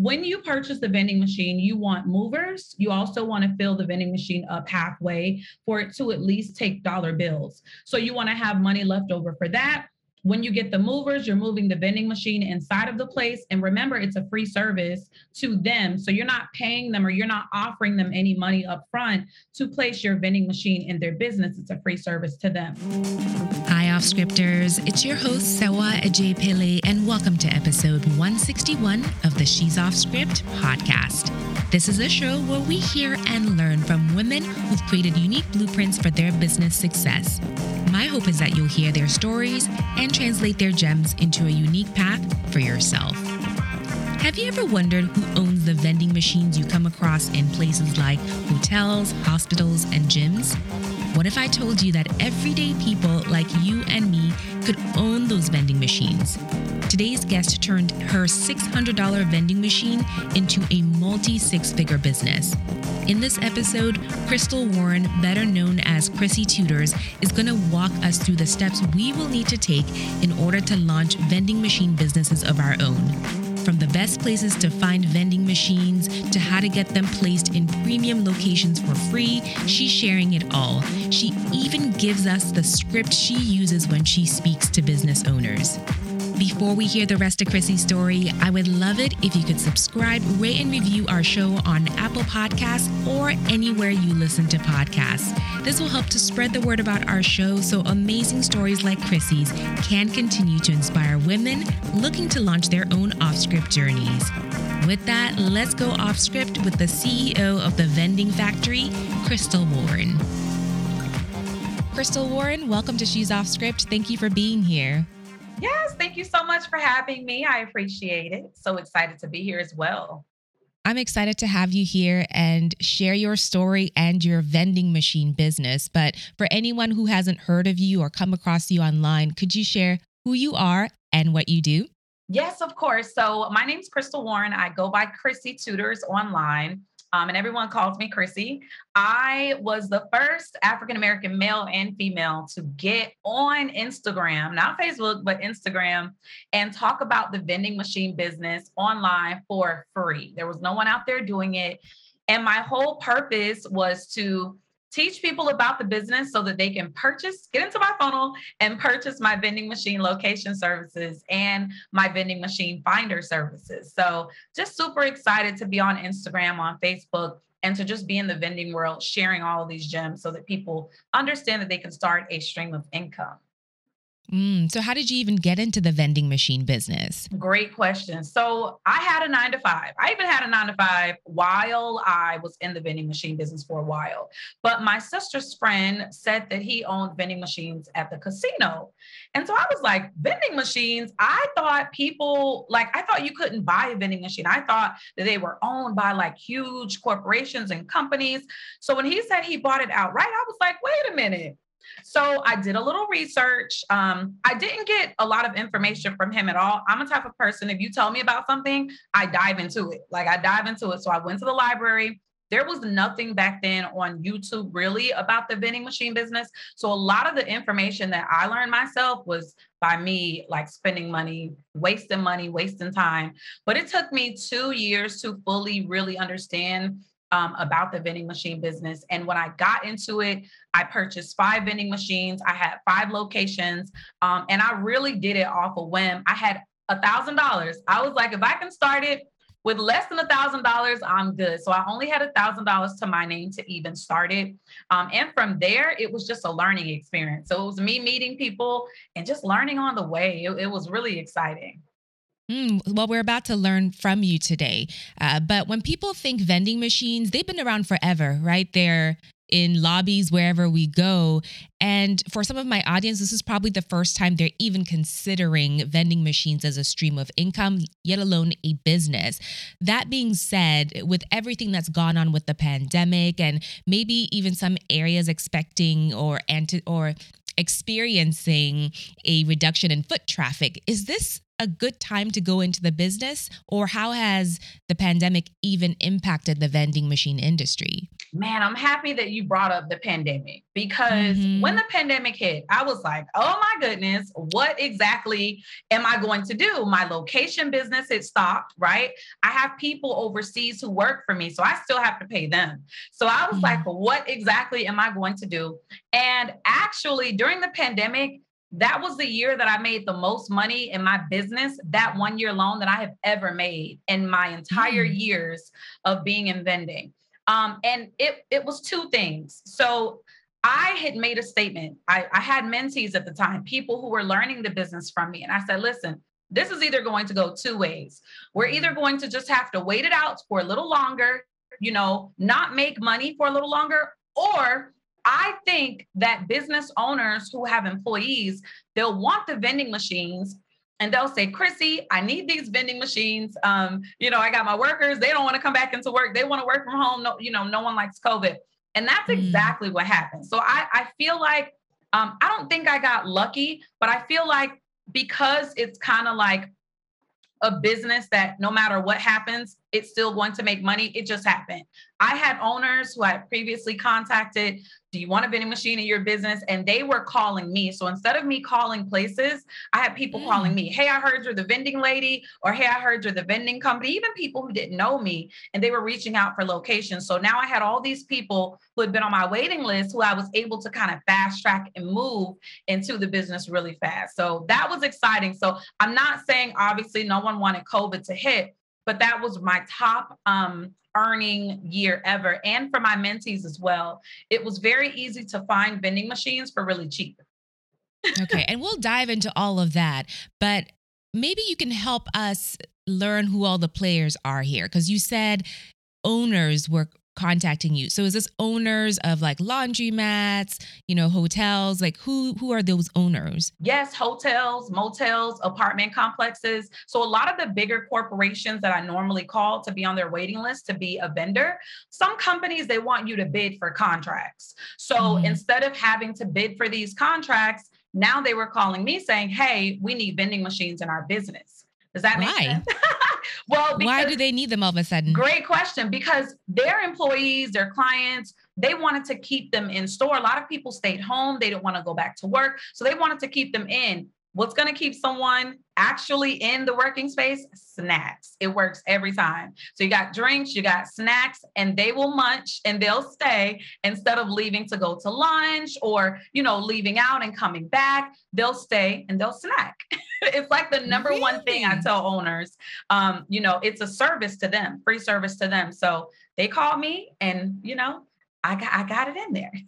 when you purchase the vending machine, you want movers. You also want to fill the vending machine up halfway for it to at least take dollar bills. So you want to have money left over for that. When you get the movers, you're moving the vending machine inside of the place. And remember, it's a free service to them. So you're not paying them or you're not offering them any money up front to place your vending machine in their business. It's a free service to them. Off scripters. It's your host, Sewa Ajay Pele, and welcome to episode 161 of the She's Off Script podcast. This is a show where we hear and learn from women who've created unique blueprints for their business success. My hope is that you'll hear their stories and translate their gems into a unique path for yourself. Have you ever wondered who owns the vending machines you come across in places like hotels, hospitals, and gyms? What if I told you that everyday people like you and me could own those vending machines? Today's guest turned her $600 vending machine into a multi six figure business. In this episode, Crystal Warren, better known as Chrissy Tutors, is going to walk us through the steps we will need to take in order to launch vending machine businesses of our own. From the best places to find vending machines to how to get them placed in premium locations for free, she's sharing it all. She even gives us the script she uses when she speaks to business owners. Before we hear the rest of Chrissy's story, I would love it if you could subscribe, rate, and review our show on Apple Podcasts or anywhere you listen to podcasts. This will help to spread the word about our show so amazing stories like Chrissy's can continue to inspire women looking to launch their own off script journeys. With that, let's go off script with the CEO of the Vending Factory, Crystal Warren. Crystal Warren, welcome to She's Off Script. Thank you for being here. Yes, thank you so much for having me. I appreciate it. So excited to be here as well. I'm excited to have you here and share your story and your vending machine business. But for anyone who hasn't heard of you or come across you online, could you share who you are and what you do? Yes, of course. So my name is Crystal Warren. I go by Chrissy Tutors online um, and everyone calls me Chrissy. I was the first African American male and female to get on Instagram, not Facebook, but Instagram, and talk about the vending machine business online for free. There was no one out there doing it. And my whole purpose was to teach people about the business so that they can purchase, get into my funnel and purchase my vending machine location services and my vending machine finder services. So just super excited to be on Instagram, on Facebook, and to just be in the vending world, sharing all of these gems so that people understand that they can start a stream of income. Mm, so, how did you even get into the vending machine business? Great question. So, I had a nine to five. I even had a nine to five while I was in the vending machine business for a while. But my sister's friend said that he owned vending machines at the casino. And so I was like, vending machines? I thought people, like, I thought you couldn't buy a vending machine. I thought that they were owned by like huge corporations and companies. So, when he said he bought it outright, I was like, wait a minute so I did a little research. Um, I didn't get a lot of information from him at all. I'm a type of person, if you tell me about something, I dive into it. Like I dive into it. So I went to the library. There was nothing back then on YouTube really about the vending machine business. So a lot of the information that I learned myself was by me like spending money, wasting money, wasting time. But it took me two years to fully really understand um, about the vending machine business. And when I got into it, I purchased five vending machines. I had five locations, um, and I really did it off a whim. I had a thousand dollars. I was like, if I can start it with less than a thousand dollars, I'm good. So I only had a thousand dollars to my name to even start it. Um, and from there, it was just a learning experience. So it was me meeting people and just learning on the way. It, it was really exciting. Mm, well, we're about to learn from you today. Uh, but when people think vending machines, they've been around forever, right? They're in lobbies wherever we go. And for some of my audience, this is probably the first time they're even considering vending machines as a stream of income, yet alone a business. That being said, with everything that's gone on with the pandemic and maybe even some areas expecting or anti or experiencing a reduction in foot traffic, is this a good time to go into the business, or how has the pandemic even impacted the vending machine industry? Man, I'm happy that you brought up the pandemic because mm-hmm. when the pandemic hit, I was like, oh my goodness, what exactly am I going to do? My location business, it stopped, right? I have people overseas who work for me, so I still have to pay them. So I was mm-hmm. like, what exactly am I going to do? And actually, during the pandemic, that was the year that I made the most money in my business, that one year loan that I have ever made in my entire mm. years of being in vending. Um, and it it was two things. So I had made a statement. I, I had mentees at the time, people who were learning the business from me. And I said, listen, this is either going to go two ways. We're either going to just have to wait it out for a little longer, you know, not make money for a little longer, or I think that business owners who have employees, they'll want the vending machines and they'll say, Chrissy, I need these vending machines. Um, you know, I got my workers, they don't want to come back into work. They want to work from home. No, you know, no one likes COVID. And that's mm. exactly what happened. So I, I feel like um, I don't think I got lucky, but I feel like because it's kind of like a business that no matter what happens, it's still going to make money. It just happened. I had owners who I had previously contacted do you want a vending machine in your business? And they were calling me. So instead of me calling places, I had people mm. calling me, hey, I heard you're the vending lady, or hey, I heard you're the vending company, even people who didn't know me, and they were reaching out for locations. So now I had all these people who had been on my waiting list who I was able to kind of fast track and move into the business really fast. So that was exciting. So I'm not saying obviously no one wanted COVID to hit, but that was my top um, earning year ever. And for my mentees as well, it was very easy to find vending machines for really cheap. okay. And we'll dive into all of that. But maybe you can help us learn who all the players are here. Because you said owners were contacting you. So is this owners of like laundromats, you know, hotels? Like who who are those owners? Yes, hotels, motels, apartment complexes. So a lot of the bigger corporations that I normally call to be on their waiting list to be a vendor, some companies they want you to bid for contracts. So mm-hmm. instead of having to bid for these contracts, now they were calling me saying, "Hey, we need vending machines in our business." Does that make sense? well, why do they need them all of a sudden? Great question. Because their employees, their clients, they wanted to keep them in store. A lot of people stayed home. They didn't want to go back to work. So they wanted to keep them in. What's going to keep someone actually in the working space? Snacks. It works every time. So you got drinks, you got snacks, and they will munch and they'll stay instead of leaving to go to lunch or, you know, leaving out and coming back. They'll stay and they'll snack. it's like the number really? one thing I tell owners. Um, you know, it's a service to them, free service to them. So they call me and, you know, I got I got it in there.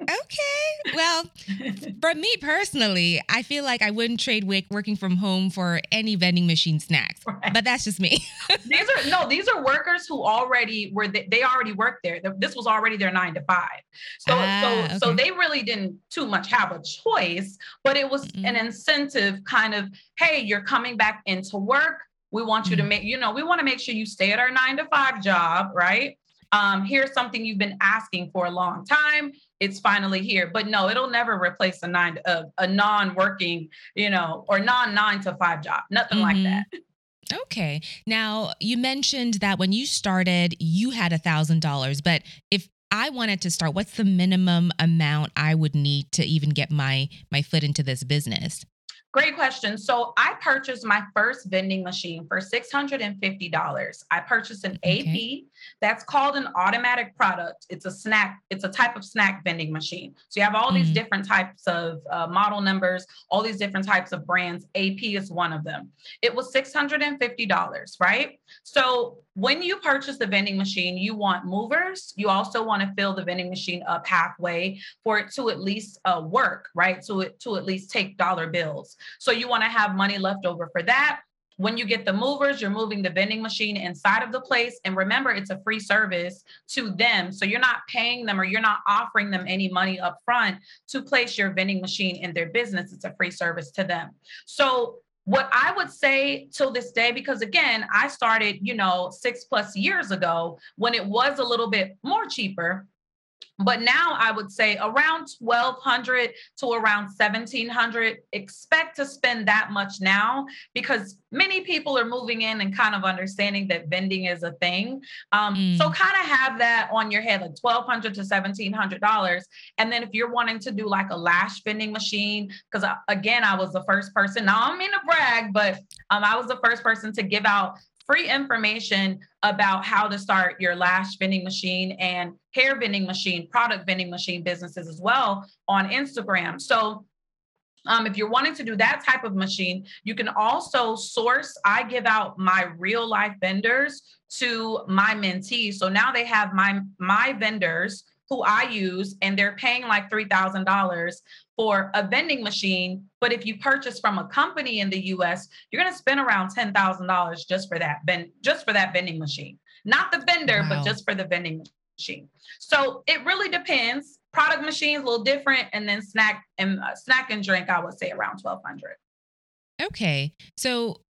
okay. Well, for me personally, I feel like I wouldn't trade working from home for any vending machine snacks. Right. But that's just me. these are no, these are workers who already were they, they already worked there. This was already their 9 to 5. So ah, so okay. so they really didn't too much have a choice, but it was mm-hmm. an incentive kind of, hey, you're coming back into work. We want you mm-hmm. to make, you know, we want to make sure you stay at our 9 to 5 job, right? um, here's something you've been asking for a long time. It's finally here. But no, it'll never replace a nine, a, a non-working, you know, or non nine to five job. Nothing mm-hmm. like that. Okay. Now you mentioned that when you started, you had a thousand dollars, but if I wanted to start, what's the minimum amount I would need to even get my my foot into this business? Great question. So I purchased my first vending machine for $650. I purchased an okay. AP that's called an automatic product. It's a snack, it's a type of snack vending machine. So you have all mm-hmm. these different types of uh, model numbers, all these different types of brands. AP is one of them. It was $650, right? So when you purchase the vending machine, you want movers. You also want to fill the vending machine up halfway for it to at least uh, work, right? So it to at least take dollar bills. So you want to have money left over for that. When you get the movers, you're moving the vending machine inside of the place. And remember, it's a free service to them. So you're not paying them or you're not offering them any money up front to place your vending machine in their business. It's a free service to them. So what I would say till this day, because again, I started, you know, six plus years ago when it was a little bit more cheaper but now I would say around 1200 to around 1700. Expect to spend that much now because many people are moving in and kind of understanding that vending is a thing. Um, mm. So kind of have that on your head, like 1200 to 1700 dollars. And then if you're wanting to do like a lash vending machine, because uh, again, I was the first person. Now I don't mean to brag, but um, I was the first person to give out free information about how to start your lash vending machine and hair vending machine, product vending machine businesses as well on Instagram. So um, if you're wanting to do that type of machine, you can also source. I give out my real life vendors to my mentees. So now they have my my vendors who I use, and they're paying like three thousand dollars for a vending machine. But if you purchase from a company in the US, you're going to spend around $10,000 just for that ben- just for that vending machine. Not the vendor, wow. but just for the vending machine. So it really depends. Product machines a little different and then snack and uh, snack and drink I would say around 1200. Okay. So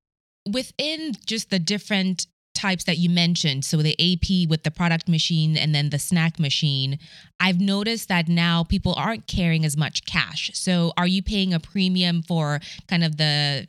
within just the different types that you mentioned, so the AP with the product machine and then the snack machine, I've noticed that now people aren't carrying as much cash. So are you paying a premium for kind of the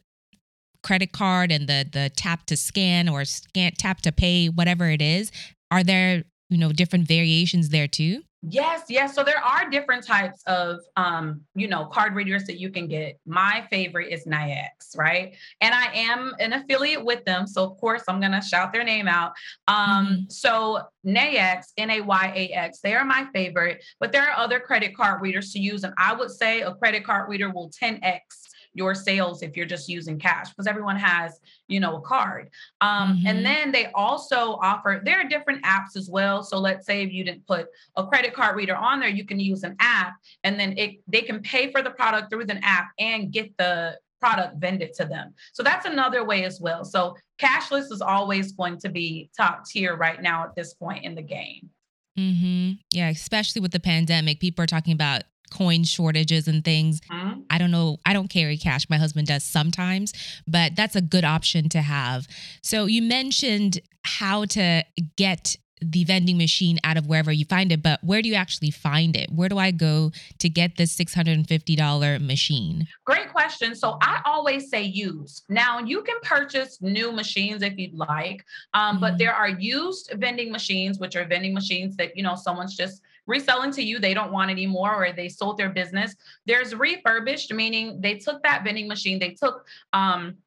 credit card and the the tap to scan or scan tap to pay whatever it is? Are there, you know, different variations there too? Yes, yes. So there are different types of, um, you know, card readers that you can get. My favorite is Nayax, right? And I am an affiliate with them, so of course I'm gonna shout their name out. Um, mm-hmm. So Nayax, N-A-Y-A-X, they are my favorite. But there are other credit card readers to use, and I would say a credit card reader will 10x your sales if you're just using cash because everyone has you know a card. Um, mm-hmm. and then they also offer there are different apps as well. So let's say if you didn't put a credit card reader on there you can use an app and then it they can pay for the product through an app and get the product vended to them. So that's another way as well. So cashless is always going to be top tier right now at this point in the game. Mm-hmm. Yeah, especially with the pandemic, people are talking about coin shortages and things. Mm-hmm. I don't know. I don't carry cash. My husband does sometimes, but that's a good option to have. So you mentioned how to get the vending machine out of wherever you find it, but where do you actually find it? Where do I go to get this $650 machine? Great question. So I always say use. Now you can purchase new machines if you'd like, um, mm-hmm. but there are used vending machines, which are vending machines that, you know, someone's just reselling to you, they don't want anymore, or they sold their business. There's refurbished, meaning they took that vending machine, they took um,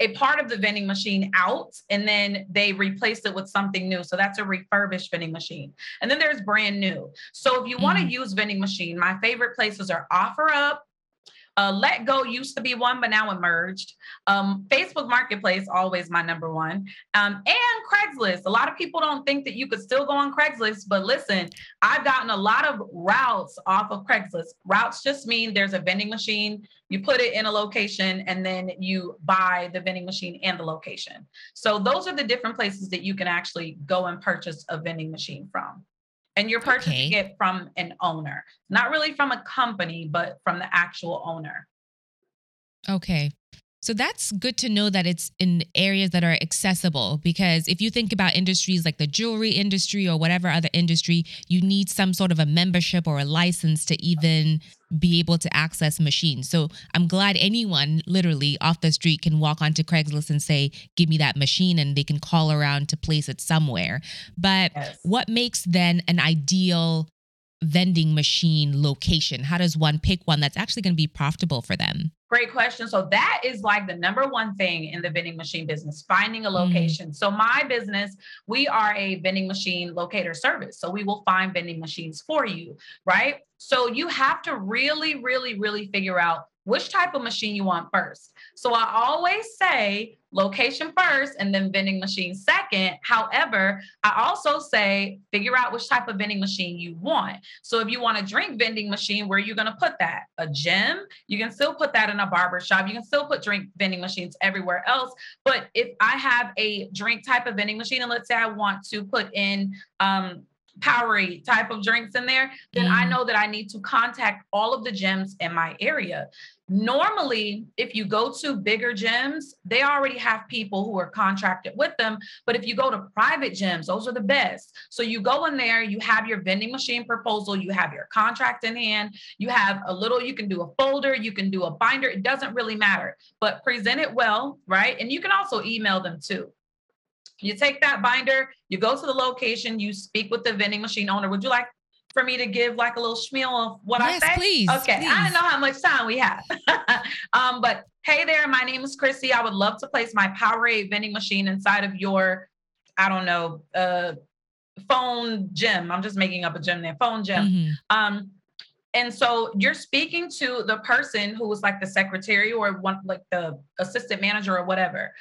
a part of the vending machine out and then they replaced it with something new. So that's a refurbished vending machine. And then there's brand new. So if you mm-hmm. want to use vending machine, my favorite places are OfferUp, uh, Letgo used to be one, but now it merged. Um, Facebook Marketplace, always my number one. Um, and Craigslist. A lot of people don't think that you could still go on Craigslist, but listen, I've gotten a lot of routes off of Craigslist. Routes just mean there's a vending machine, you put it in a location, and then you buy the vending machine and the location. So those are the different places that you can actually go and purchase a vending machine from and you're purchasing okay. it from an owner, not really from a company, but from the actual owner. Okay. So that's good to know that it's in areas that are accessible because if you think about industries like the jewelry industry or whatever other industry, you need some sort of a membership or a license to even be able to access machines. So I'm glad anyone literally off the street can walk onto Craigslist and say, give me that machine, and they can call around to place it somewhere. But yes. what makes then an ideal vending machine location? How does one pick one that's actually going to be profitable for them? Great question. So that is like the number one thing in the vending machine business, finding a mm-hmm. location. Mm. So my business, we are a vending machine locator service. So we will find vending machines for you, right? So you have to really, really, really figure out which type of machine you want first. So I always say location first and then vending machine second. However, I also say figure out which type of vending machine you want. So if you want a drink vending machine, where are you going to put that? A gym? You can still put that in a barber shop. You can still put drink vending machines everywhere else. But if I have a drink type of vending machine, and let's say I want to put in um, Powerade type of drinks in there, then mm. I know that I need to contact all of the gyms in my area. Normally, if you go to bigger gyms, they already have people who are contracted with them. But if you go to private gyms, those are the best. So you go in there, you have your vending machine proposal, you have your contract in hand, you have a little, you can do a folder, you can do a binder. It doesn't really matter, but present it well, right? And you can also email them too. You take that binder, you go to the location, you speak with the vending machine owner. Would you like for me to give like a little spiel of what yes, I say? Please. Okay. Please. I don't know how much time we have. um, but hey there, my name is Chrissy. I would love to place my Powerade vending machine inside of your, I don't know, uh, phone gym. I'm just making up a gym there, phone gym. Mm-hmm. Um, and so you're speaking to the person who was like the secretary or one like the assistant manager or whatever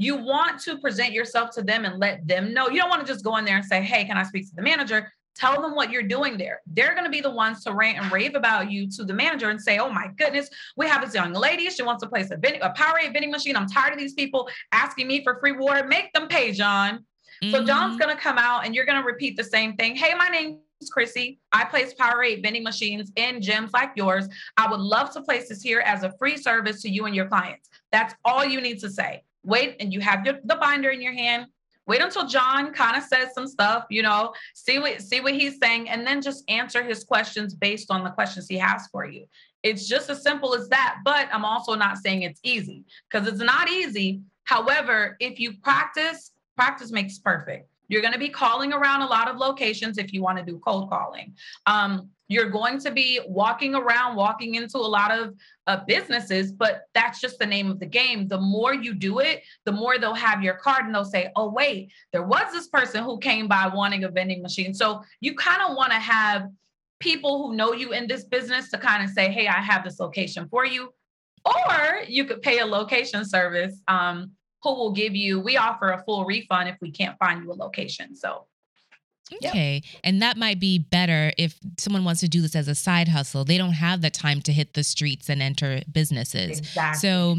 you want to present yourself to them and let them know. You don't want to just go in there and say, Hey, can I speak to the manager? Tell them what you're doing there. They're going to be the ones to rant and rave about you to the manager and say, "Oh my goodness, we have this young lady. She wants to place a, vending, a Powerade vending machine. I'm tired of these people asking me for free water. Make them pay, John." Mm-hmm. So John's going to come out and you're going to repeat the same thing. Hey, my name is Chrissy. I place Powerade vending machines in gyms like yours. I would love to place this here as a free service to you and your clients. That's all you need to say. Wait, and you have your, the binder in your hand wait until John kind of says some stuff, you know, see what see what he's saying, and then just answer his questions based on the questions he has for you. It's just as simple as that. But I'm also not saying it's easy because it's not easy. However, if you practice, practice makes perfect. You're going to be calling around a lot of locations if you want to do cold calling. Um, you're going to be walking around, walking into a lot of uh, businesses, but that's just the name of the game. The more you do it, the more they'll have your card and they'll say, oh, wait, there was this person who came by wanting a vending machine. So you kind of want to have people who know you in this business to kind of say, hey, I have this location for you. Or you could pay a location service um, who will give you, we offer a full refund if we can't find you a location. So Okay. Yep. And that might be better if someone wants to do this as a side hustle. They don't have the time to hit the streets and enter businesses. Exactly. So,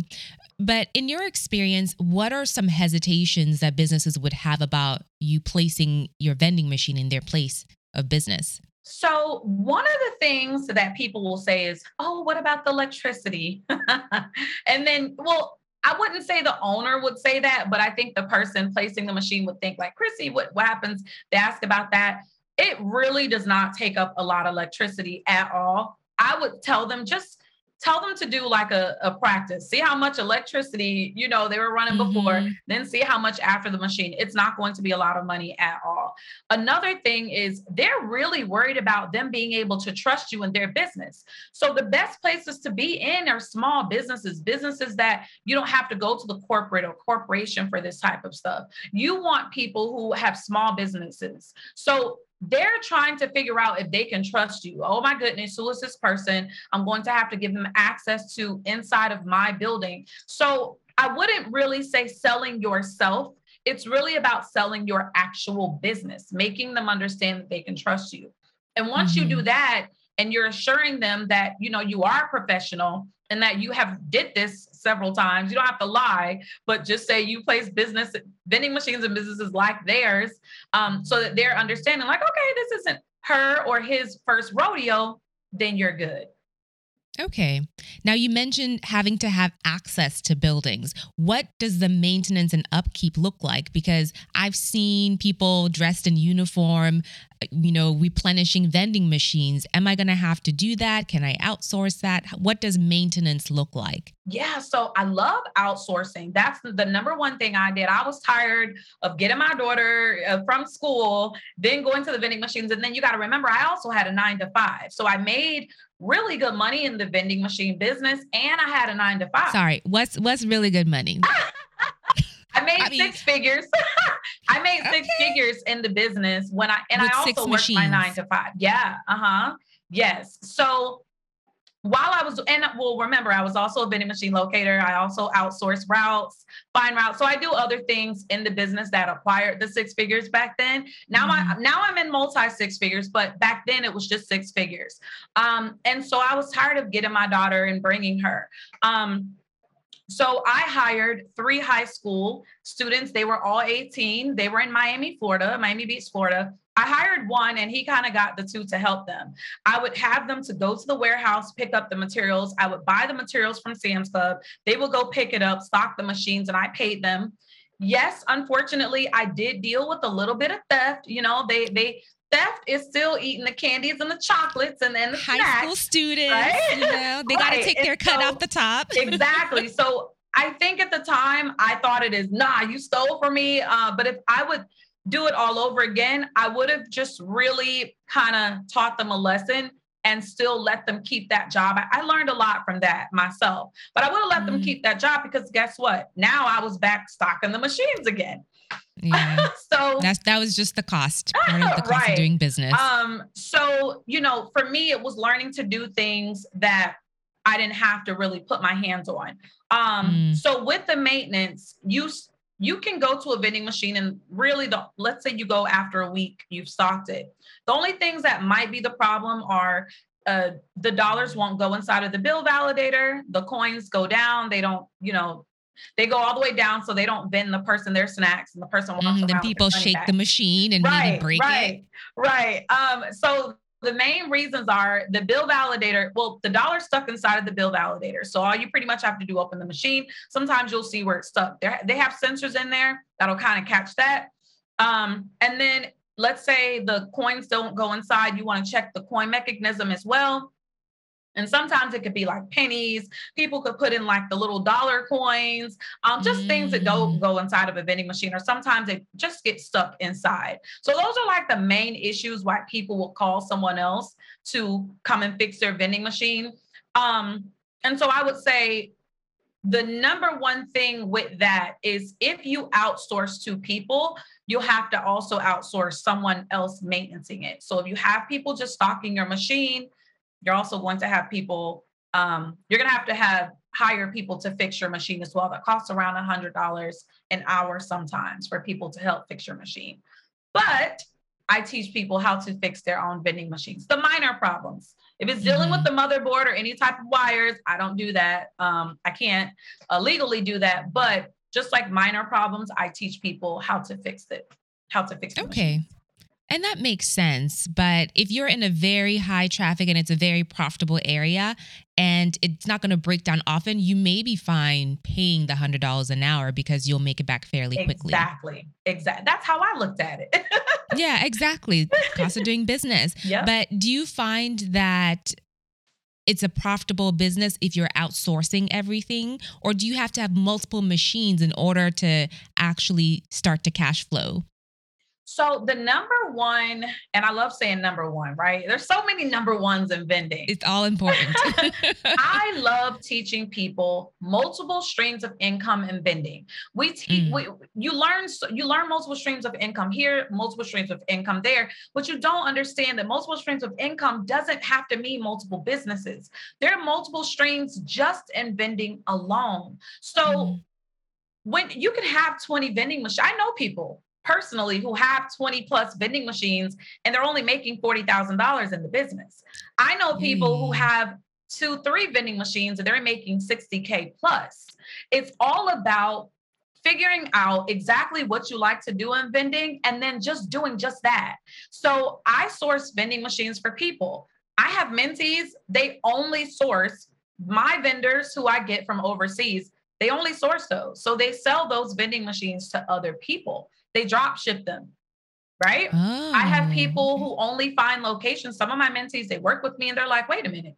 but in your experience, what are some hesitations that businesses would have about you placing your vending machine in their place of business? So, one of the things that people will say is, Oh, what about the electricity? and then, well, I wouldn't say the owner would say that, but I think the person placing the machine would think like, Chrissy, what, what happens? They ask about that. It really does not take up a lot of electricity at all. I would tell them just tell them to do like a, a practice. See how much electricity you know they were running mm-hmm. before then see how much after the machine. It's not going to be a lot of money at all. Another thing is they're really worried about them being able to trust you in their business. So the best places to be in are small businesses businesses that you don't have to go to the corporate or corporation for this type of stuff. You want people who have small businesses. So they're trying to figure out if they can trust you. Oh my goodness, who is this person? I'm going to have to give them access to inside of my building. So I wouldn't really say selling yourself. It's really about selling your actual business, making them understand that they can trust you. And once mm-hmm. you do mm-hmm. that and you're assuring them that, you know, you are a professional, and that you have did this several times. You don't have to lie, but just say you place business vending machines and businesses like theirs, um, so that they're understanding, like, okay, this isn't her or his first rodeo. Then you're good. Okay. Now you mentioned having to have access to buildings. What does the maintenance and upkeep look like? Because I've seen people dressed in uniform, you know, replenishing vending machines. Am I going to have to do that? Can I outsource that? What does maintenance look like? Yeah, so I love outsourcing. That's the number one thing I did. I was tired of getting my daughter uh, from school, then going to the vending machines. And then you got to remember, I also had a nine to five. So I made really good money in the vending machine business and I had a nine to five. Sorry, what's what's really good money? I made I mean, six figures. I made okay. six figures in the business when I and With I also worked machines. my nine to five. Yeah. Uh-huh. Yes. So while I was, and well, remember, I was also a vending machine locator. I also outsourced routes, find routes. So I do other things in the business that acquired the six figures back then. Now mm-hmm. I now I'm in multi six figures, but back then it was just six figures. Um, and so I was tired of getting my daughter and bringing her. Um, So I hired three high school students. They were all 18. They were in Miami, Florida, Miami Beach, Florida. I hired one and he kind of got the two to help them. I would have them to go to the warehouse, pick up the materials. I would buy the materials from Sam's Club. They would go pick it up, stock the machines, and I paid them. Yes, unfortunately, I did deal with a little bit of theft. You know, they they theft is still eating the candies and the chocolates and then the high snacks, school students. Right? You know, they got to take their cut so, off the top. exactly. So I think at the time I thought it is nah, you stole from me. Uh, but if I would do it all over again, I would have just really kind of taught them a lesson and still let them keep that job. I, I, learned a lot from that myself, but I would have let mm-hmm. them keep that job because guess what? Now I was back stocking the machines again. Yeah. so that's that was just the cost, part of the cost right. of doing business. Um, so you know, for me, it was learning to do things that I didn't have to really put my hands on. Um, mm. so with the maintenance, you you can go to a vending machine and really the let's say you go after a week, you've stocked it. The only things that might be the problem are uh, the dollars won't go inside of the bill validator. The coins go down. They don't, you know, they go all the way down so they don't bend the person their snacks and the person walks mm, then people shake back. the machine and right, maybe break right, it. Right. Um, so the main reasons are the bill validator. Well, the dollar stuck inside of the bill validator. So all you pretty much have to do open the machine. Sometimes you'll see where it's stuck. They're, they have sensors in there that'll kind of catch that. Um, and then let's say the coins don't go inside. You want to check the coin mechanism as well. And sometimes it could be like pennies. People could put in like the little dollar coins, um, just mm. things that don't mm. go inside of a vending machine, or sometimes they just get stuck inside. So those are like the main issues why people will call someone else to come and fix their vending machine. Um, and so I would say the number one thing with that is if you outsource to people, you'll have to also outsource someone else maintaining it. So if you have people just stocking your machine, you're also going to have people, um, you're going to have to have hire people to fix your machine as well. That costs around a $100 an hour sometimes for people to help fix your machine. But I teach people how to fix their own vending machines, the minor problems. If it's dealing with mm-hmm. the motherboard or any type of wires, I don't do that. Um, I can't uh, legally do that. But just like minor problems, I teach people how to fix it, how to fix it. Okay. Machine. And that makes sense. But if you're in a very high traffic and it's a very profitable area and it's not going to break down often, you may be fine paying the $100 an hour because you'll make it back fairly quickly. Exactly. Exactly. That's how I looked at it. yeah, exactly. Cost of doing business. Yep. But do you find that it's a profitable business if you're outsourcing everything? Or do you have to have multiple machines in order to actually start to cash flow? So the number one, and I love saying number one, right? There's so many number ones in vending. It's all important. I love teaching people multiple streams of income in vending. We teach, mm. we, you learn, you learn multiple streams of income here, multiple streams of income there, but you don't understand that multiple streams of income doesn't have to mean multiple businesses. There are multiple streams just in vending alone. So. Mm. When you can have 20 vending machines, I know people personally who have 20 plus vending machines and they're only making $40,000 in the business. I know people mm. who have two, three vending machines and they're making 60K plus. It's all about figuring out exactly what you like to do in vending and then just doing just that. So I source vending machines for people. I have mentees, they only source my vendors who I get from overseas. They only source those. So they sell those vending machines to other people they drop ship them right? Oh. I have oh, people who only find locations. Some of my mentees, they work with me and they're like, wait a minute,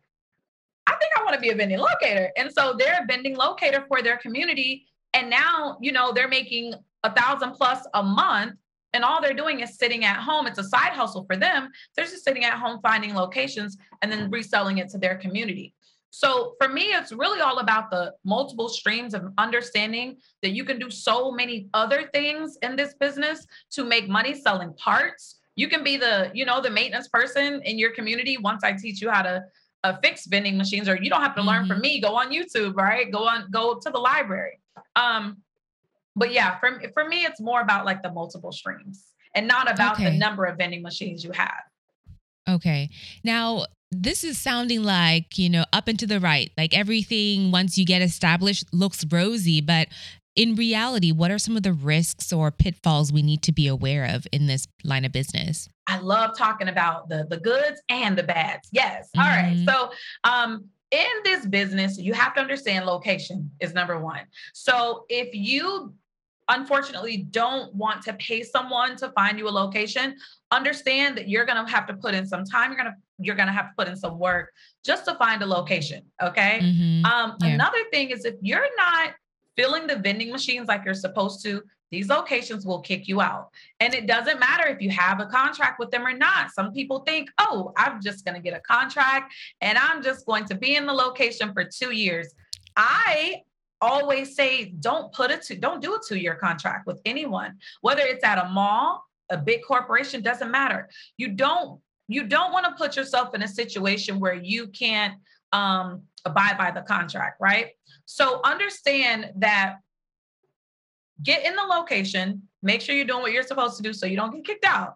I think I want to be a vending locator. And so they're a vending locator for their community. And now, you know, they're making a thousand plus a month. And all they're doing is sitting at home. It's a side hustle for them. They're just sitting at home finding locations and then reselling it to their community. So for me, it's really all about the multiple streams of understanding that you can do so many other things in this business to make money selling parts. You can be the, you know, the maintenance person in your community once I teach you how to uh, fix vending machines, or you don't have to learn mm-hmm. from me. Go on YouTube, right? Go on, go to the library. Um, but yeah, for for me, it's more about like the multiple streams and not about okay. the number of vending machines you have. Okay. Now, this is sounding like, you know, up and to the right, like everything once you get established looks rosy. But in reality, what are some of the risks or pitfalls we need to be aware of in this line of business? I love talking about the the goods and the bads. Yes. Mm-hmm. All right. Mm-hmm. So, um, in this business, you have to understand location is number one. So, if you unfortunately don't want to pay someone to find you a location, understand that you're going to have to put in some time. You're going to you're going to have to put in some work just to find a location. Okay. Mm-hmm. Um, yeah. Another thing is if you're not filling the vending machines like you're supposed to, these locations will kick you out. And it doesn't matter if you have a contract with them or not. Some people think, oh, I'm just going to get a contract and I'm just going to be in the location for two years. I always say, don't put it to, don't do a two year contract with anyone, whether it's at a mall, a big corporation, doesn't matter. You don't, you don't want to put yourself in a situation where you can't um, abide by the contract, right? So understand that get in the location, make sure you're doing what you're supposed to do so you don't get kicked out.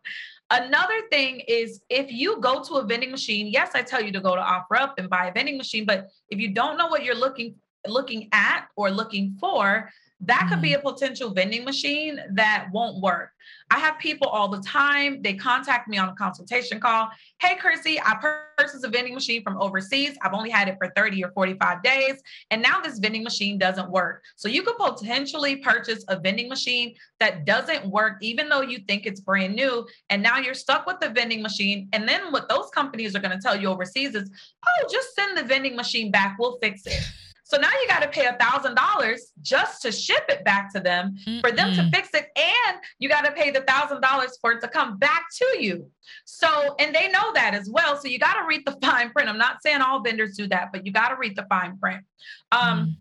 Another thing is if you go to a vending machine, yes, I tell you to go to OfferUp and buy a vending machine, but if you don't know what you're looking looking at or looking for, that could be mm-hmm. a potential vending machine that won't work. I have people all the time, they contact me on a consultation call. Hey, Chrissy, I purchased a vending machine from overseas. I've only had it for 30 or 45 days, and now this vending machine doesn't work. So you could potentially purchase a vending machine that doesn't work, even though you think it's brand new. And now you're stuck with the vending machine. And then what those companies are going to tell you overseas is, oh, just send the vending machine back, we'll fix it. So now you got to pay a thousand dollars just to ship it back to them mm for them to fix it. And you got to pay the thousand dollars for it to come back to you. So, and they know that as well. So you got to read the fine print. I'm not saying all vendors do that, but you got to read the fine print. Um, mm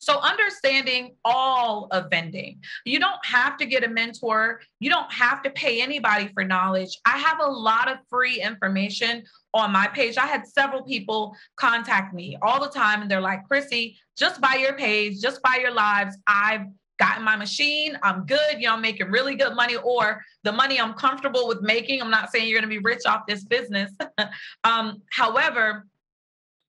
so, understanding all of vending, you don't have to get a mentor. You don't have to pay anybody for knowledge. I have a lot of free information on my page. I had several people contact me all the time, and they're like, Chrissy, just buy your page, just buy your lives. I've gotten my machine. I'm good. You know, I'm making really good money, or the money I'm comfortable with making. I'm not saying you're going to be rich off this business. um, however,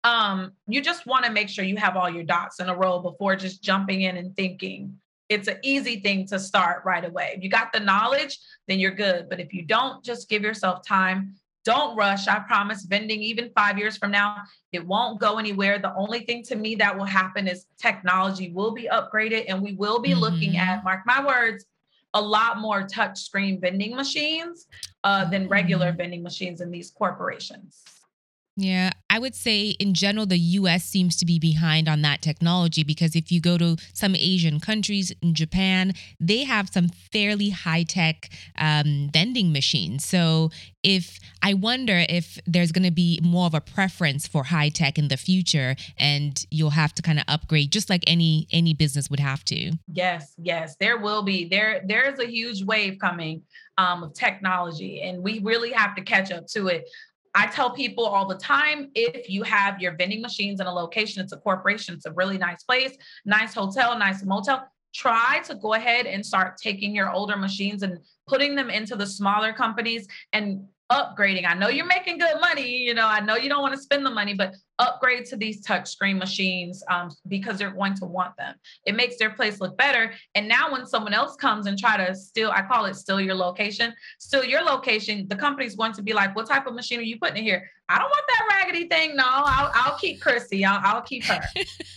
um, you just want to make sure you have all your dots in a row before just jumping in and thinking. It's an easy thing to start right away. If you got the knowledge, then you're good. But if you don't, just give yourself time. Don't rush. I promise vending, even five years from now, it won't go anywhere. The only thing to me that will happen is technology will be upgraded and we will be mm-hmm. looking at, mark my words, a lot more touch screen vending machines uh, than regular mm-hmm. vending machines in these corporations. Yeah, I would say in general, the US seems to be behind on that technology because if you go to some Asian countries, in Japan, they have some fairly high tech um, vending machines. So if I wonder if there's going to be more of a preference for high tech in the future and you'll have to kind of upgrade just like any any business would have to. Yes, yes, there will be. There there's a huge wave coming um, of technology and we really have to catch up to it. I tell people all the time if you have your vending machines in a location, it's a corporation, it's a really nice place, nice hotel, nice motel. Try to go ahead and start taking your older machines and putting them into the smaller companies and upgrading. I know you're making good money. You know, I know you don't want to spend the money, but upgrade to these touchscreen machines um, because they're going to want them. It makes their place look better. And now when someone else comes and try to steal, I call it steal your location, steal your location, the company's going to be like, what type of machine are you putting in here? I don't want that raggedy thing. No, I'll, I'll keep Chrissy. I'll, I'll keep her.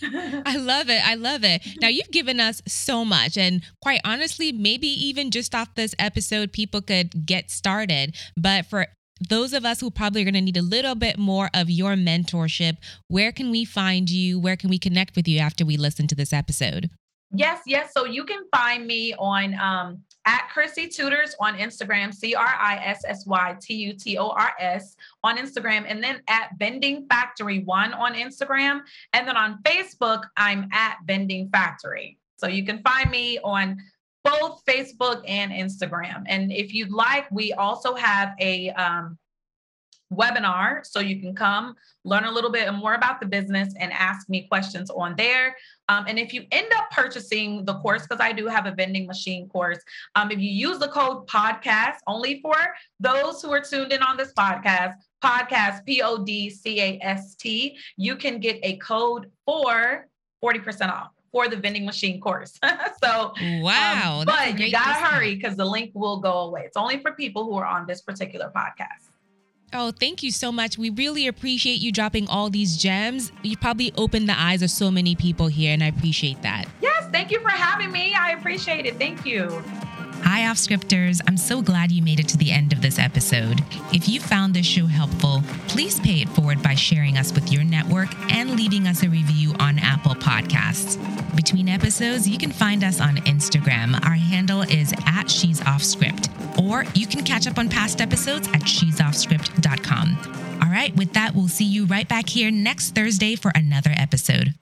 I love it. I love it. Now you've given us so much. And quite honestly, maybe even just off this episode, people could get started. But for those of us who probably are going to need a little bit more of your mentorship, where can we find you? Where can we connect with you after we listen to this episode? Yes, yes. So you can find me on um, at Chrissy Tutors on Instagram, C R I S S Y T U T O R S on Instagram, and then at Vending Factory One on Instagram. And then on Facebook, I'm at Vending Factory. So you can find me on both Facebook and Instagram. And if you'd like, we also have a um, webinar. So you can come learn a little bit more about the business and ask me questions on there. Um, and if you end up purchasing the course, because I do have a vending machine course, um, if you use the code podcast only for those who are tuned in on this podcast, podcast P O D C A S T, you can get a code for 40% off for the vending machine course. so um, wow, um, but you gotta discount. hurry because the link will go away. It's only for people who are on this particular podcast. Oh, thank you so much. We really appreciate you dropping all these gems. You probably opened the eyes of so many people here, and I appreciate that. Yes, thank you for having me. I appreciate it. Thank you. Hi, off scripters. I'm so glad you made it to the end of this episode. If you found this show helpful, please pay it forward by sharing us with your network and leaving us a review on Apple Podcasts. Between episodes, you can find us on Instagram. Our handle is at She's Off Script, or you can catch up on past episodes at she'soffscript.com. All right, with that, we'll see you right back here next Thursday for another episode.